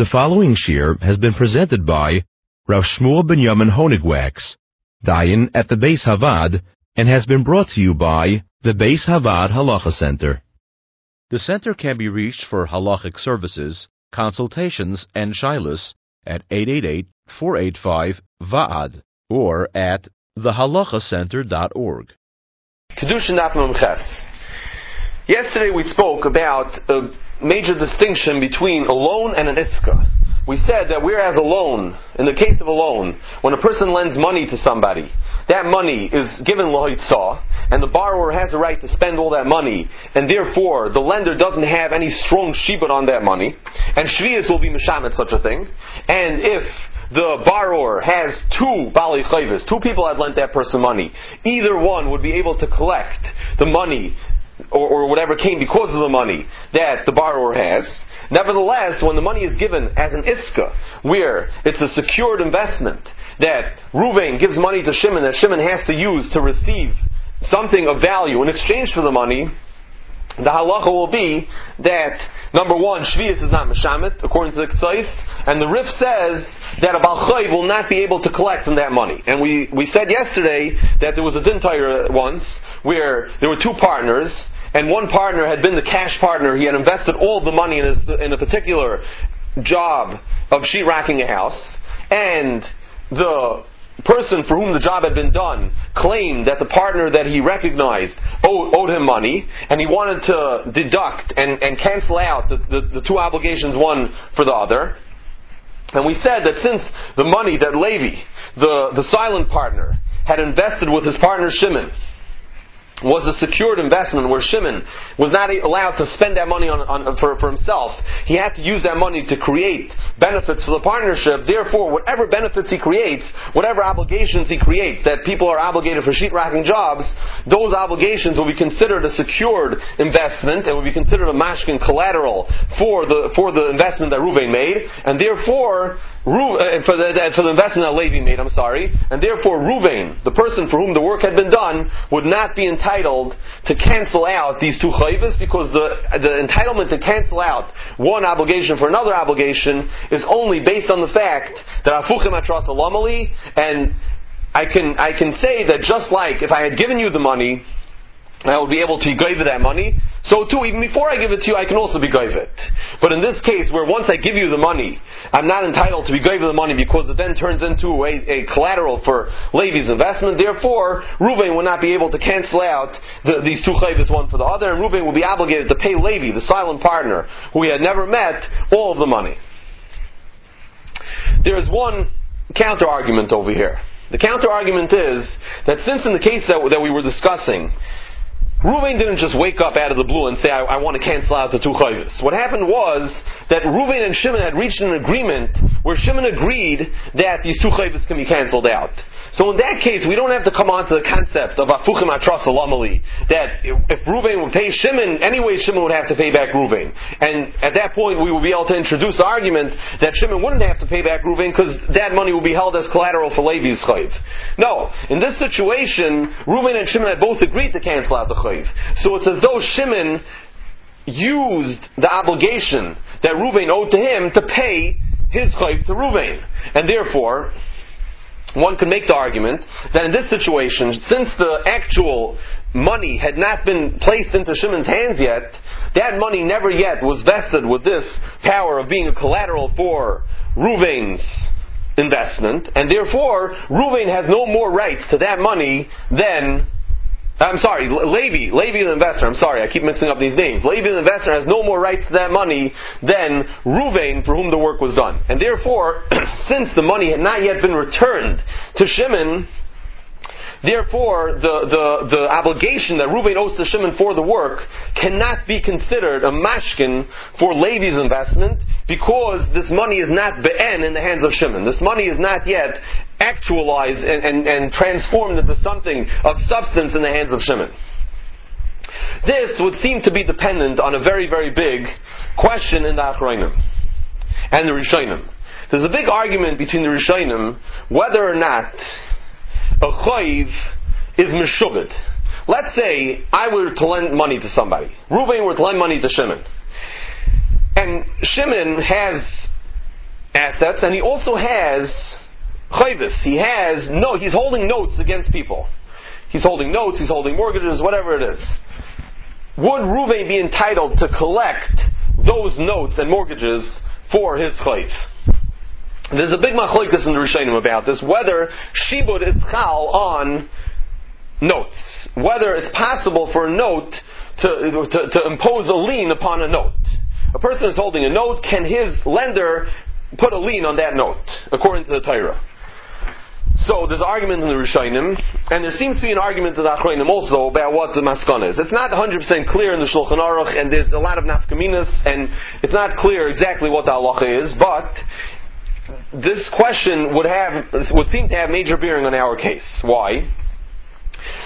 The following shir has been presented by Rav Shmuel Benyamin Honigwachs, Dayan at the Beis HaVaad, and has been brought to you by the Beis HaVaad Halacha Center. The center can be reached for halachic services, consultations, and shilas at 888-485-VAAD or at thehalachacenter.org. Kedushin Daf Ches. Yesterday we spoke about a major distinction between a loan and an iska. We said that whereas a loan, in the case of a loan, when a person lends money to somebody, that money is given lohitzah, and the borrower has the right to spend all that money, and therefore the lender doesn't have any strong shibud on that money, and shvius will be mishamet such a thing, and if the borrower has two bali chayvis, two people had lent that person money, either one would be able to collect the money or, or, whatever came because of the money that the borrower has. Nevertheless, when the money is given as an iska, where it's a secured investment, that Ruvain gives money to Shimon that Shimon has to use to receive something of value in exchange for the money, the halacha will be that number one, shvius is not meshamet according to the Ksais, and the Rif says that a balchay will not be able to collect from that money. And we, we said yesterday that there was a din once where there were two partners, and one partner had been the cash partner. He had invested all the money in, his, in a particular job of sheetrocking a house, and the person for whom the job had been done claimed that the partner that he recognized owed, owed him money, and he wanted to deduct and, and cancel out the, the, the two obligations one for the other. And we said that since the money that Levi, the, the silent partner, had invested with his partner Shimon, was a secured investment where Shimon was not allowed to spend that money on, on, for, for himself. He had to use that money to create benefits for the partnership. Therefore, whatever benefits he creates, whatever obligations he creates that people are obligated for sheetrocking jobs, those obligations will be considered a secured investment and will be considered a mashkin collateral for the, for the investment that Ruvain made. And therefore, uh, for the, for the investment that Levi made, I'm sorry, and therefore Ruvain, the person for whom the work had been done, would not be entitled to cancel out these two chayvas because the, the entitlement to cancel out one obligation for another obligation is only based on the fact that afuchim atras alamali, and I can, I can say that just like if I had given you the money, I would be able to give you that money. So too, even before I give it to you, I can also be give it. But in this case, where once I give you the money, I'm not entitled to be give the money because it then turns into a, a collateral for Levi's investment. Therefore, Reuven will not be able to cancel out the, these two chayvas one for the other, and Reuven will be obligated to pay Levi, the silent partner, who he had never met, all of the money. There is one counter argument over here. The counter argument is that since in the case that, that we were discussing, Ruvain didn't just wake up out of the blue and say, I, I want to cancel out the two chayvus. What happened was that Ruvain and Shimon had reached an agreement where Shimon agreed that these two chayvus can be canceled out. So in that case, we don't have to come on to the concept of afuchim atras alamali, that if Ruvain would pay Shimon, anyway Shimon would have to pay back Ruvain. And at that point, we will be able to introduce the argument that Shimon wouldn't have to pay back Ruvain because that money will be held as collateral for Levi's chayv. No. In this situation, Ruvain and Shimon had both agreed to cancel out the chayv. So it's as though Shimon used the obligation that Ruvain owed to him to pay his chayv to Ruvain. And therefore, one could make the argument that in this situation, since the actual money had not been placed into Shimon's hands yet, that money never yet was vested with this power of being a collateral for Ruvain's investment, and therefore Ruvain has no more rights to that money than I'm sorry, Levi, Levi the investor, I'm sorry, I keep mixing up these names. Levi the investor has no more rights to that money than Ruvain for whom the work was done. And therefore, since the money had not yet been returned to Shimon, Therefore, the, the, the obligation that Reuven owes to Shimon for the work cannot be considered a mashkin for Levi's investment because this money is not be'en in the hands of Shimon. This money is not yet actualized and, and, and transformed into something of substance in the hands of Shimon. This would seem to be dependent on a very, very big question in the Achronim and the Rishonim. There's a big argument between the Rishonim whether or not a chayiv is meshubed. Let's say I were to lend money to somebody. Ruvain were to lend money to Shimon. And Shimon has assets, and he also has chayvis. He has no. He's holding notes against people. He's holding notes. He's holding mortgages. Whatever it is. Would Ruvain be entitled to collect those notes and mortgages for his chayv? There's a big machloikas in the Rishonim about this, whether shibud is chal on notes, whether it's possible for a note to, to, to impose a lien upon a note. A person is holding a note, can his lender put a lien on that note, according to the Torah? So there's an argument in the Rishonim, and there seems to be an argument in the Achronim also about what the Maskon is. It's not 100% clear in the Shulchan Aruch, and there's a lot of nafkaminas, and it's not clear exactly what the halacha is, but this question would have would seem to have major bearing on our case. Why?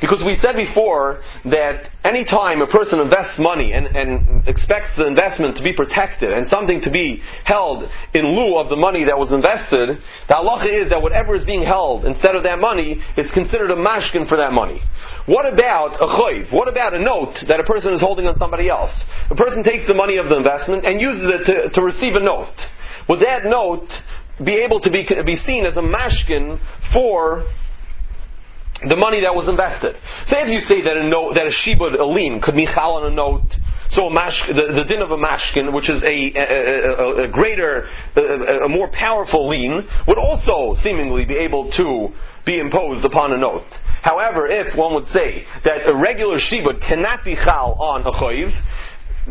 Because we said before that any time a person invests money and, and, expects the investment to be protected and something to be held in lieu of the money that was invested, the halacha is that whatever is being held instead of that money is considered a mashkin for that money. What about a choiv? What about a note that a person is holding on somebody else? A person takes the money of the investment and uses it to, to receive a note. Would that note be able to be, be seen as a mashkin for the money that was invested. Say if you say that a note, that a shibud, a lien, could be chal on a note, so a mash, the, the din of a mashkin, which is a, a, a, a greater, a, more powerful lien, would also seemingly be able to be imposed upon a note. However, if one would say that a regular shibud cannot be chal on a choiv,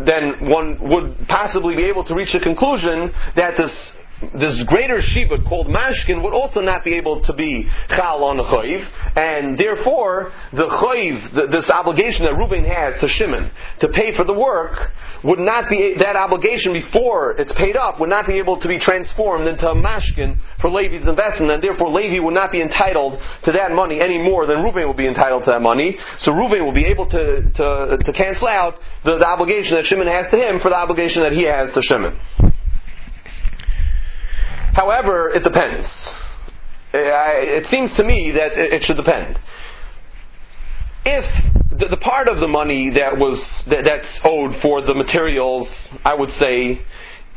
then one would possibly be able to reach the conclusion that this this greater shibud called mashkin would also not be able to be chal on a chayiv, and therefore the chayiv, this obligation that Reuben has to Shimon to pay for the work, would not be that obligation before it's paid up would not be able to be transformed into a mashkin for Levi's investment, and therefore Levi would not be entitled to that money any more than Reuben would be entitled to that money. So Reuben will be able to to, to cancel out the, the obligation that Shimon has to him for the obligation that he has to Shimon. However, it depends. It seems to me that it should depend. If the, part of the money that was that's owed for the materials, I would say,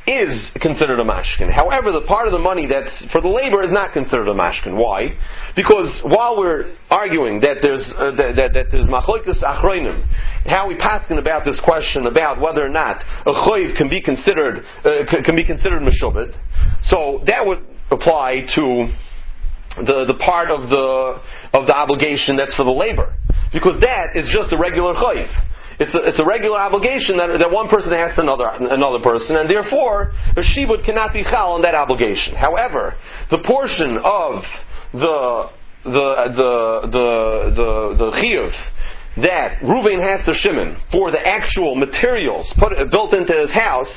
is considered a mashkin. However, the part of the money that's for the labor is not considered a mashkin. Why? Because while we're arguing that there's uh, that, that, that, there's achroinim, how we paskin about this question about whether or not a choiv can be considered uh, can be considered meshubit, so that would apply to the, the part of the of the obligation that's for the labor, because that is just a regular choiv. It's a, it's a regular obligation that, that one person has to another, another person, and therefore, the shibud cannot be chal on that obligation. However, the portion of the, the, uh, the, the, the, the chiyuv that Ruvain has to Shimon for the actual materials put, uh, built into his house,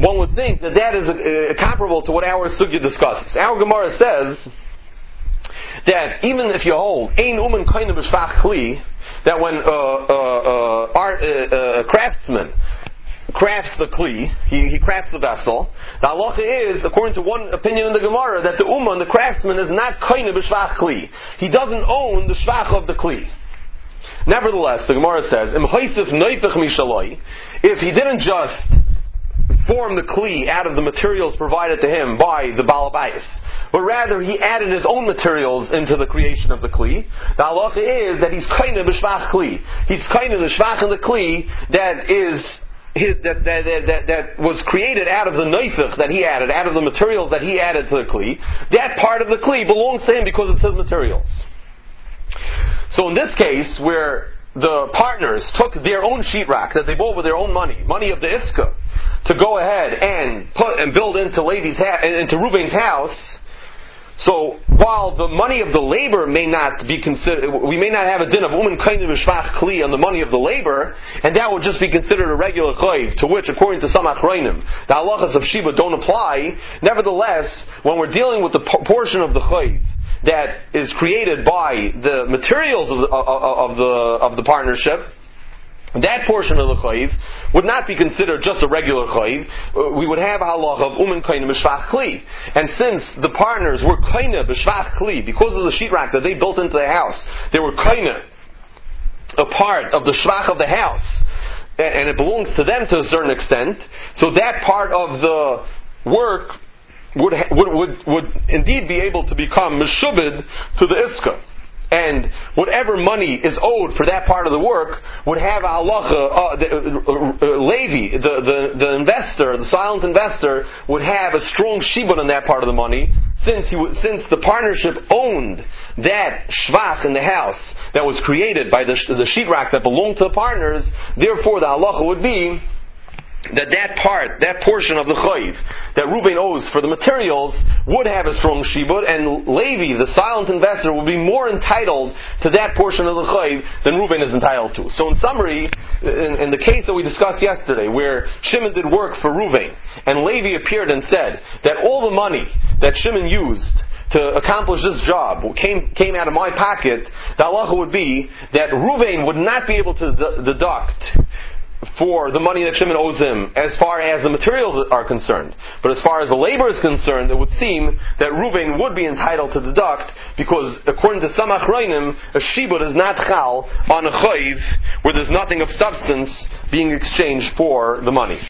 one would think that that is a comparable to what our sugya discusses. Our Gemara says that even if you hold ein umen of kli, that when uh, uh, uh, art, uh, craftsman crafts the kli, he, he crafts the vessel. The halacha is, according to one opinion in the Gemara, that the uman, the craftsman, is not koine b'shvach kli. He doesn't own the shvach of the kli. Nevertheless, the Gemara says, if he didn't just form the kli out of the materials provided to him by the balabais, but rather he added his own materials into the creation of the kli. The halacha is that he's kind of b'shvach kli. He's kind of the shvach in the kli that is his, that, that, that, that, was created out of the neifich that he added, out of the materials that he added to the kli. That part of the kli belongs to him because it's his materials. So in this case, where the partners took their own sheetrock that they bought with their own money, money of the iska, to go ahead and put and build into Levi's ha- into Reuben's house. So while the money of the labor may not be considered, we may not have a din of umen kainim shvach kli on the money of the labor, and that would just be considered a regular chayv, to which, according to some achronim, the halachas of shiva don't apply. Nevertheless, when we're dealing with the portion of the chayv that is created by the materials of the, of the, of the partnership, that portion of the chayiv would not be considered just a regular chayiv. Uh, we would have a halach of umen kaina b'shvach kli. And since the partners were kaina b'shvach kli, because of the sheetrock that they built into the house, they were kaina, a part of the shvach of the house, and it belongs to them to a certain extent. So that part of the work would, would, would, would indeed be able to become meshubid to the iska. And whatever money is owed for that part of the work would have a halacha, uh, the, uh, uh, Levi, the, the, the investor, the silent investor, would have a strong shibud on that part of the money, since, he would, since the partnership owned that shvach in the house that was created by the, the sheetrock that belonged to the partners, therefore the halacha would be that that part, that portion of the chayiv that Reuben owes for the materials would have a strong shibud, and Levi, the silent investor, would be more entitled to that portion of the chayiv than Reuben is entitled to. So, in summary, in, in, the case that we discussed yesterday, where Shimon did work for Reuben, and Levi appeared and said that all the money that Shimon used to accomplish this job came, came out of my pocket, the halacha would be that Reuven would not be able to deduct for the money that Shimon owes him as far as the materials are concerned. But as far as the labor is concerned, it would seem that Reuven would be entitled to deduct because according to some Achronim, a shibud is not chal on a chayiv where there's nothing of substance being exchanged for the money.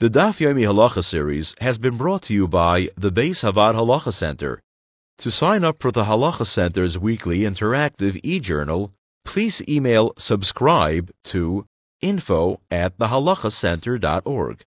The Daf Yomi Halacha series has been brought to you by the Beis HaVaad Halacha Center. To sign up for the Halacha Center's weekly interactive e-journal, please email subscribe to info at thehalachacenter.org.